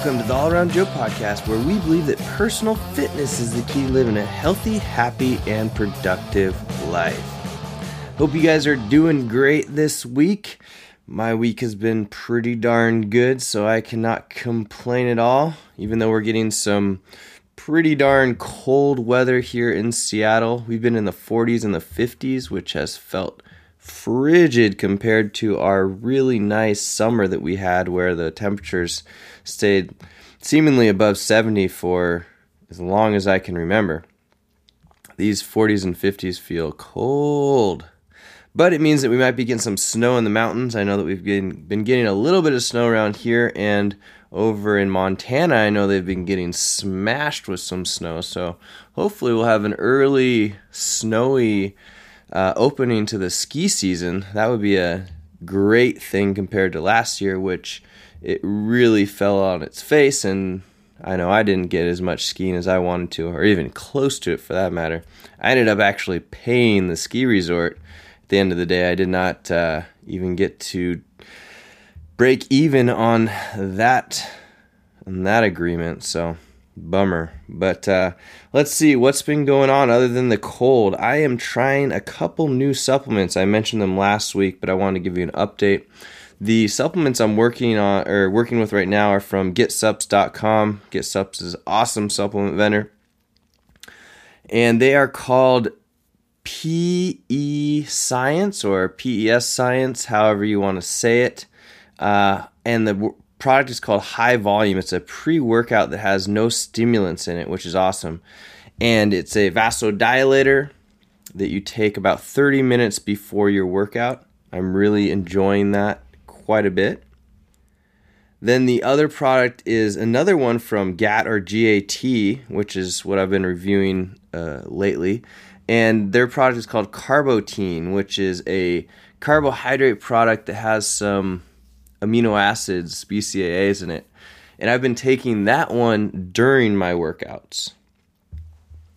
Welcome to the All Around Joe podcast, where we believe that personal fitness is the key to living a healthy, happy, and productive life. Hope you guys are doing great this week. My week has been pretty darn good, so I cannot complain at all, even though we're getting some pretty darn cold weather here in Seattle. We've been in the 40s and the 50s, which has felt frigid compared to our really nice summer that we had where the temperatures stayed seemingly above 70 for as long as I can remember. These 40s and 50s feel cold. But it means that we might be getting some snow in the mountains. I know that we've been, been getting a little bit of snow around here, and over in Montana, I know they've been getting smashed with some snow. So hopefully, we'll have an early snowy uh, opening to the ski season. That would be a great thing compared to last year, which it really fell on its face. And I know I didn't get as much skiing as I wanted to, or even close to it for that matter. I ended up actually paying the ski resort at the end of the day. I did not uh, even get to break even on that on that agreement. So Bummer. But uh, let's see what's been going on other than the cold. I am trying a couple new supplements. I mentioned them last week, but I want to give you an update. The supplements I'm working on or working with right now are from GetSups.com. GetSups is awesome supplement vendor, and they are called PE Science or PES Science, however you want to say it. Uh, and the product is called High Volume. It's a pre workout that has no stimulants in it, which is awesome. And it's a vasodilator that you take about 30 minutes before your workout. I'm really enjoying that quite a bit. Then the other product is another one from GAT or GAT, which is what I've been reviewing uh, lately. And their product is called Carbotein, which is a carbohydrate product that has some amino acids, BCAAs in it. And I've been taking that one during my workouts.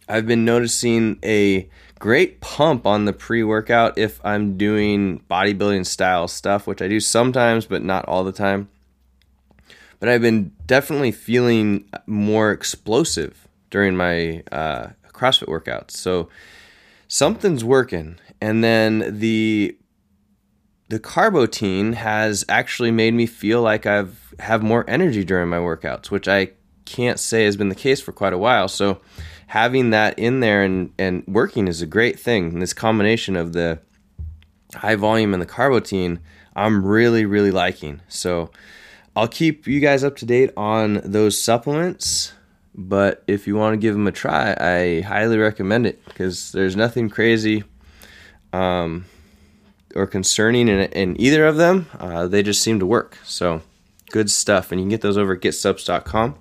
I've been noticing a great pump on the pre workout if I'm doing bodybuilding style stuff, which I do sometimes, but not all the time. But I've been definitely feeling more explosive during my uh, CrossFit workouts. So something's working. And then the the carbotein has actually made me feel like I've have more energy during my workouts, which I can't say has been the case for quite a while. So having that in there and, and working is a great thing. And this combination of the high volume and the carbotein, I'm really, really liking. So I'll keep you guys up to date on those supplements. But if you want to give them a try, I highly recommend it because there's nothing crazy. Um, or concerning in, in either of them. Uh, they just seem to work. So good stuff. And you can get those over at getsups.com.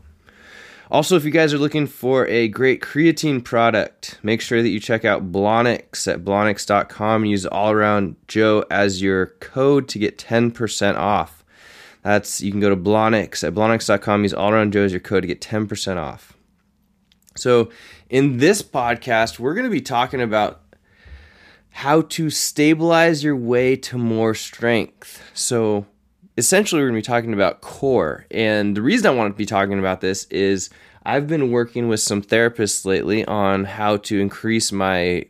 Also, if you guys are looking for a great creatine product, make sure that you check out Blonyx at blonyx.com use all around Joe as your code to get 10% off. That's you can go to Blonyx at blonyx.com, use all around Joe as your code to get 10% off. So, in this podcast, we're going to be talking about how to stabilize your way to more strength. So, essentially, we're going to be talking about core. And the reason I want to be talking about this is I've been working with some therapists lately on how to increase my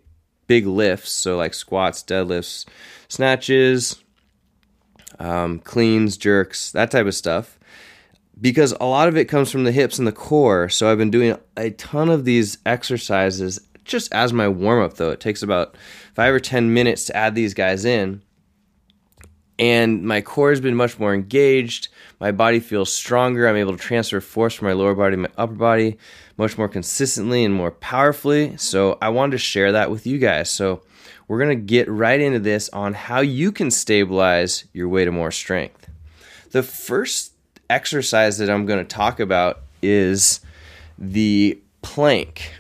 big lifts. So, like squats, deadlifts, snatches, um, cleans, jerks, that type of stuff. Because a lot of it comes from the hips and the core. So, I've been doing a ton of these exercises just as my warm up, though. It takes about five or 10 minutes to add these guys in. And my core has been much more engaged. My body feels stronger. I'm able to transfer force from my lower body to my upper body much more consistently and more powerfully. So I wanted to share that with you guys. So we're going to get right into this on how you can stabilize your way to more strength. The first exercise that I'm going to talk about is the plank.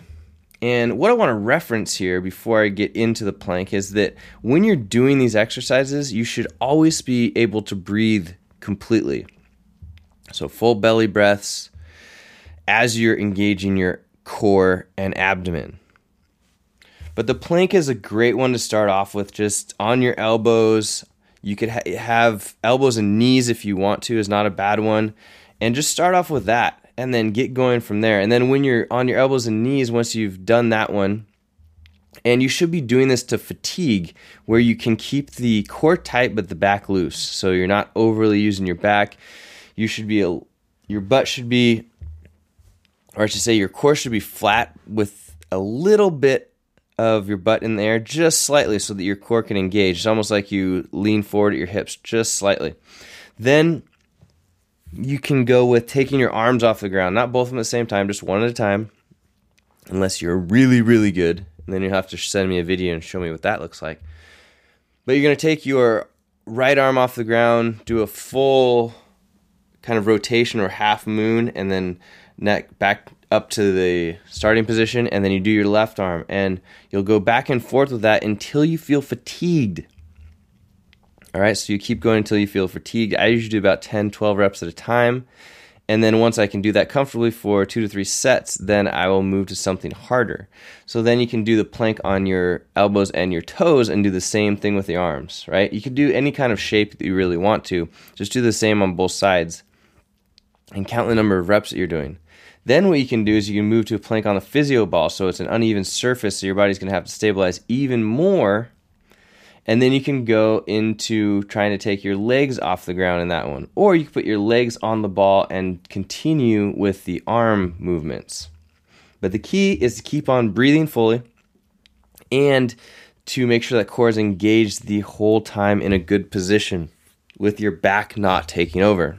And what I want to reference here before I get into the plank is that when you're doing these exercises, you should always be able to breathe completely. So, full belly breaths as you're engaging your core and abdomen. But the plank is a great one to start off with, just on your elbows. You could ha- have elbows and knees if you want to, is not a bad one. And just start off with that and then get going from there. And then when you're on your elbows and knees, once you've done that one, and you should be doing this to fatigue, where you can keep the core tight but the back loose. So you're not overly using your back. You should be, your butt should be, or I should say, your core should be flat with a little bit of your butt in there, just slightly, so that your core can engage. It's almost like you lean forward at your hips just slightly. Then you can go with taking your arms off the ground, not both of them at the same time, just one at a time, unless you're really, really good. And then you have to send me a video and show me what that looks like. But you're going to take your right arm off the ground, do a full kind of rotation or half moon, and then neck back up to the starting position, and then you do your left arm. And you'll go back and forth with that until you feel fatigued. All right, so you keep going until you feel fatigued. I usually do about 10, 12 reps at a time. And then once I can do that comfortably for two to three sets, then I will move to something harder. So then you can do the plank on your elbows and your toes and do the same thing with the arms, right? You can do any kind of shape that you really want to. Just do the same on both sides and count the number of reps that you're doing. Then what you can do is you can move to a plank on the physio ball so it's an uneven surface so your body's to have to stabilize even more and then you can go into trying to take your legs off the ground in that one. Or you can put your legs on the ball and continue with the arm movements. But the key is to keep on breathing fully and to make sure that core is engaged the whole time in a good position with your back not taking over.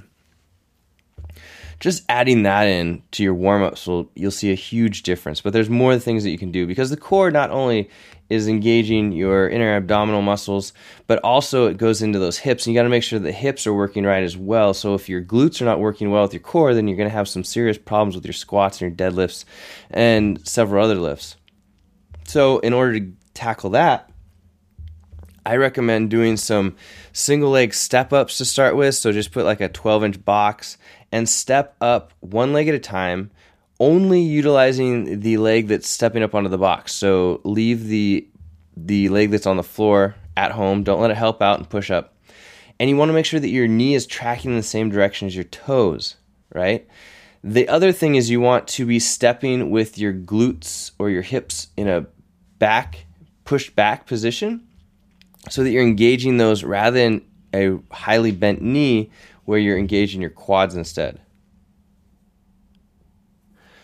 Just adding that in to your warm ups will you'll see a huge difference. But there's more things that you can do because the core not only is engaging your inner abdominal muscles, but also it goes into those hips. And you got to make sure the hips are working right as well. So if your glutes are not working well with your core, then you're going to have some serious problems with your squats and your deadlifts and several other lifts. So in order to tackle that, I recommend doing some single leg step ups to start with. So just put like a 12 inch box and step up one leg at a time only utilizing the leg that's stepping up onto the box. So leave the the leg that's on the floor at home. Don't let it help out and push up. And you want to make sure that your knee is tracking in the same direction as your toes, right? The other thing is you want to be stepping with your glutes or your hips in a back pushed back position so that you're engaging those rather than a highly bent knee where you're engaging your quads instead.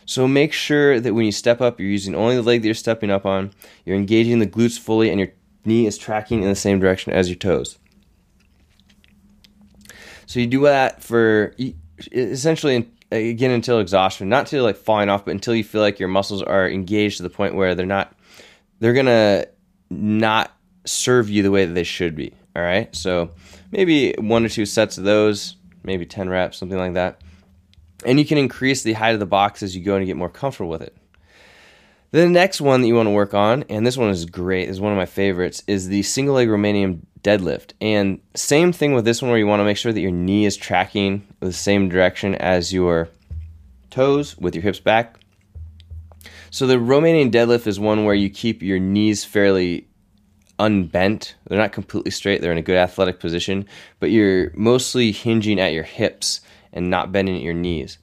So make sure that when you step up, you're using only the leg that you're stepping up on, you're engaging the glutes fully, and your knee is tracking in the same direction as your toes. So you do that for essentially again until exhaustion, not to like falling off, but until you feel like your muscles are engaged to the point where they're not, they're gonna not serve you the way that they should be. All right, so maybe one or two sets of those, maybe ten reps, something like that and you can increase the height of the box as you go and get more comfortable with it. The next one that you want to work on, and this one is great, is one of my favorites, is the single leg Romanian deadlift. And same thing with this one where you want to make sure that your knee is tracking the same direction as your toes with your hips back. So the Romanian deadlift is one where you keep your knees fairly unbent. They're not completely straight, they're in a good athletic position, but you're mostly hinging at your hips and not bending at your knees.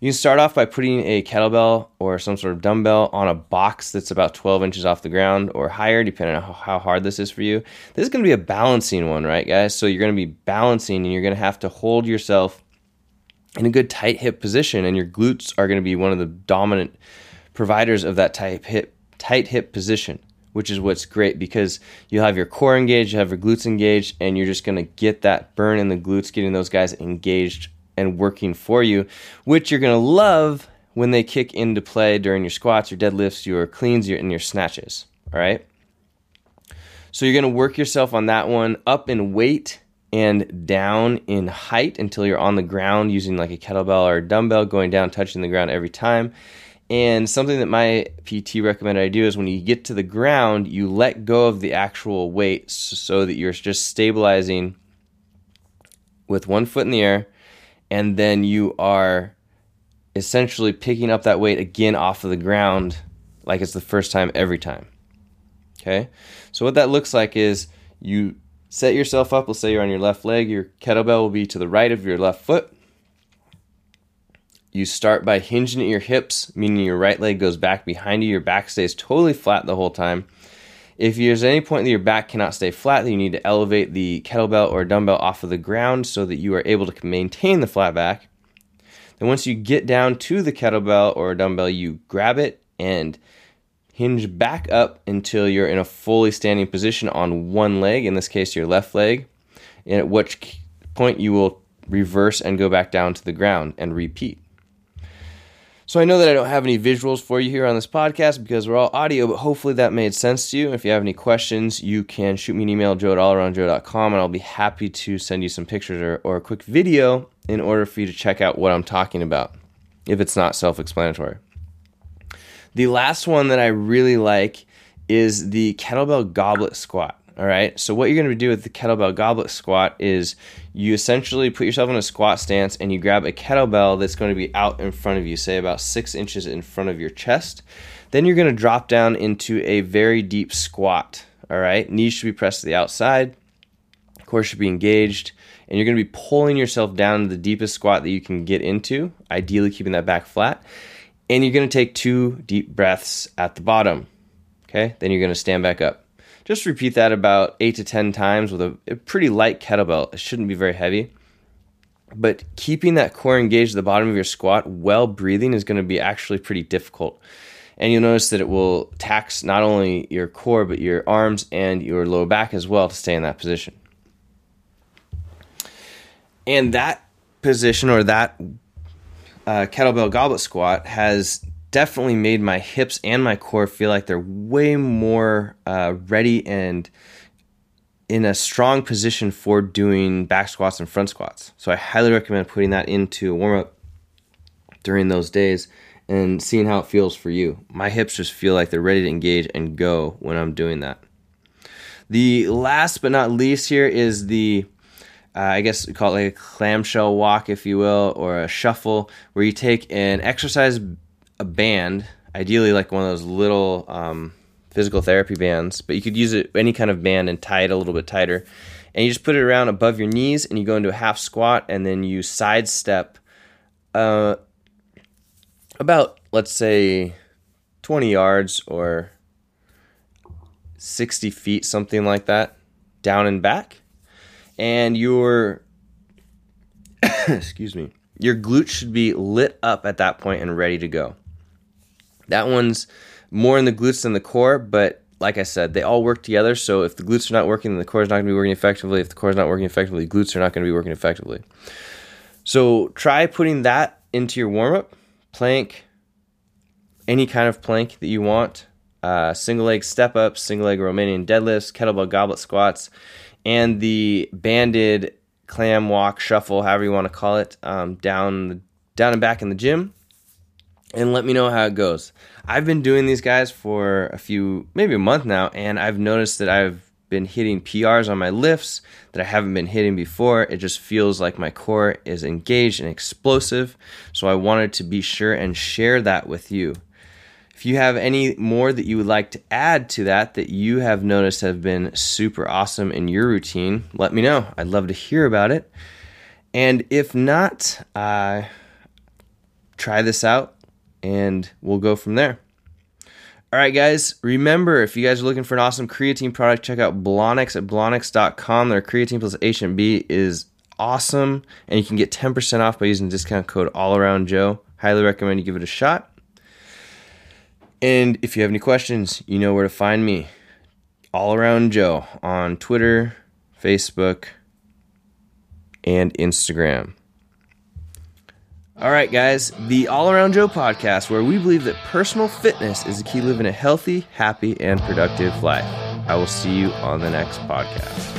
You can start off by putting a kettlebell or some sort of dumbbell on a box that's about 12 inches off the ground or higher, depending on how hard this is for you. This is going to be a balancing one, right, guys? So you're going to be balancing and you're going to have to hold yourself in a good tight hip position, and your glutes are going to be one of the dominant providers of that tight hip, tight hip position which is what's great because you have your core engaged, you have your glutes engaged, and you're just to get that burn in the glutes, getting those guys engaged and working for you, which you're to love when they kick into play during your squats, your deadlifts, your cleans, your, and your snatches. All right. So you're to work yourself on that one up in weight and down in height until you're on the ground using like a kettlebell or a dumbbell, going down, touching the ground every time. And something that my PT recommended I do is when you get to the ground, you let go of the actual weight so that you're just stabilizing with one foot in the air and then you are essentially picking up that weight again off of the ground like it's the first time every time. Okay? So what that looks like is you set yourself up, let's say you're on your left leg, your kettlebell will be to the right of your left foot. You start by hinging at your hips, meaning your right leg goes back behind you, your back stays totally flat the whole time. If there's any point that your back cannot stay flat, then you need to elevate the kettlebell or dumbbell off of the ground so that you are able to maintain the flat back. Then once you get down to the kettlebell or dumbbell, you grab it and hinge back up until you're in a fully standing position on one leg, in this case, your left leg, and at which point you will reverse and go back down to the ground and repeat. So I know that I don't have any visuals for you here on this podcast because we're all audio, but hopefully that made sense to you. If you have any questions, you can shoot me an email, joe at allaroundjoe.com, and I'll be happy to send you some pictures or, or a quick video in order for you to check out what I'm talking about if it's not self explanatory. The last one that I really like is the kettlebell goblet squat. All right. So what you're going to do with the kettlebell goblet squat is you essentially put yourself in a squat stance and you grab a kettlebell that's going to be out in front of you, say about six inches in front of your chest. Then you're going to drop down into a very deep squat. All right. Knees should be pressed to the outside. Core should be engaged. And you're going to be pulling yourself down to the deepest squat that you can get into, ideally keeping that back flat. And you're going to take two deep breaths at the bottom. Okay, then you're going to stand back up. Just repeat that about eight to 10 times with a, a pretty light kettlebell. It shouldn't be very heavy. But keeping that core engaged at the bottom of your squat while breathing is going to be actually pretty difficult. And you'll notice that it will tax not only your core, but your arms and your lower back as well to stay in that position. And that position or that uh, kettlebell goblet squat has definitely made my hips and my core feel like they're way more uh, ready and in a strong position for doing back squats and front squats. So I highly recommend putting that into a warm up during those days and seeing how it feels for you. My hips just feel like they're ready to engage and go when I'm doing that. The last but not least here is the uh, I guess we call it like a clamshell walk, if you will, or a shuffle, where you take an exercise a band, ideally like one of those little um, physical therapy bands, but you could use it any kind of band and tie it a little bit tighter. And you just put it around above your knees, and you go into a half squat, and then you sidestep uh, about, let's say, 20 yards or 60 feet, something like that, down and back and your excuse me, your glutes should be lit up at that point and ready to go. That one's more in the glutes than the core, but like I said, they all work together. So if the glutes are not working, then the core is not going to be working effectively. If the core is not working effectively, glutes are not going to be working effectively. So try putting that into your warm up, plank, any kind of plank that you want, uh, single leg step ups, single leg Romanian deadlifts, kettlebell goblet squats and the banded clam walk shuffle, however you want to call it, um, down down and back in the gym, and let me know how it goes. I've been doing these guys for a few, maybe a month now, and I've noticed that I've been hitting PRs on my lifts that I haven't been hitting before. It just feels like my core is engaged and explosive. So I wanted to be sure and share that with you. If you have any more that you would like to add to that that you have noticed have been super awesome in your routine, let me know. I'd love to hear about it. And if not, uh, try this out and we'll go from there. All right, guys, remember if you guys are looking for an awesome creatine product, check out Blonyx at blonyx.com. Their creatine plus HMB is awesome, and you can get 10% off by using discount code All Around Joe. Highly recommend you give it a shot. And if you have any questions, you know where to find me. All around Joe on Twitter, Facebook, and Instagram. All right, guys, the All Around Joe podcast, where we believe that personal fitness is the key to living a healthy, happy, and productive life. I will see you on the next podcast.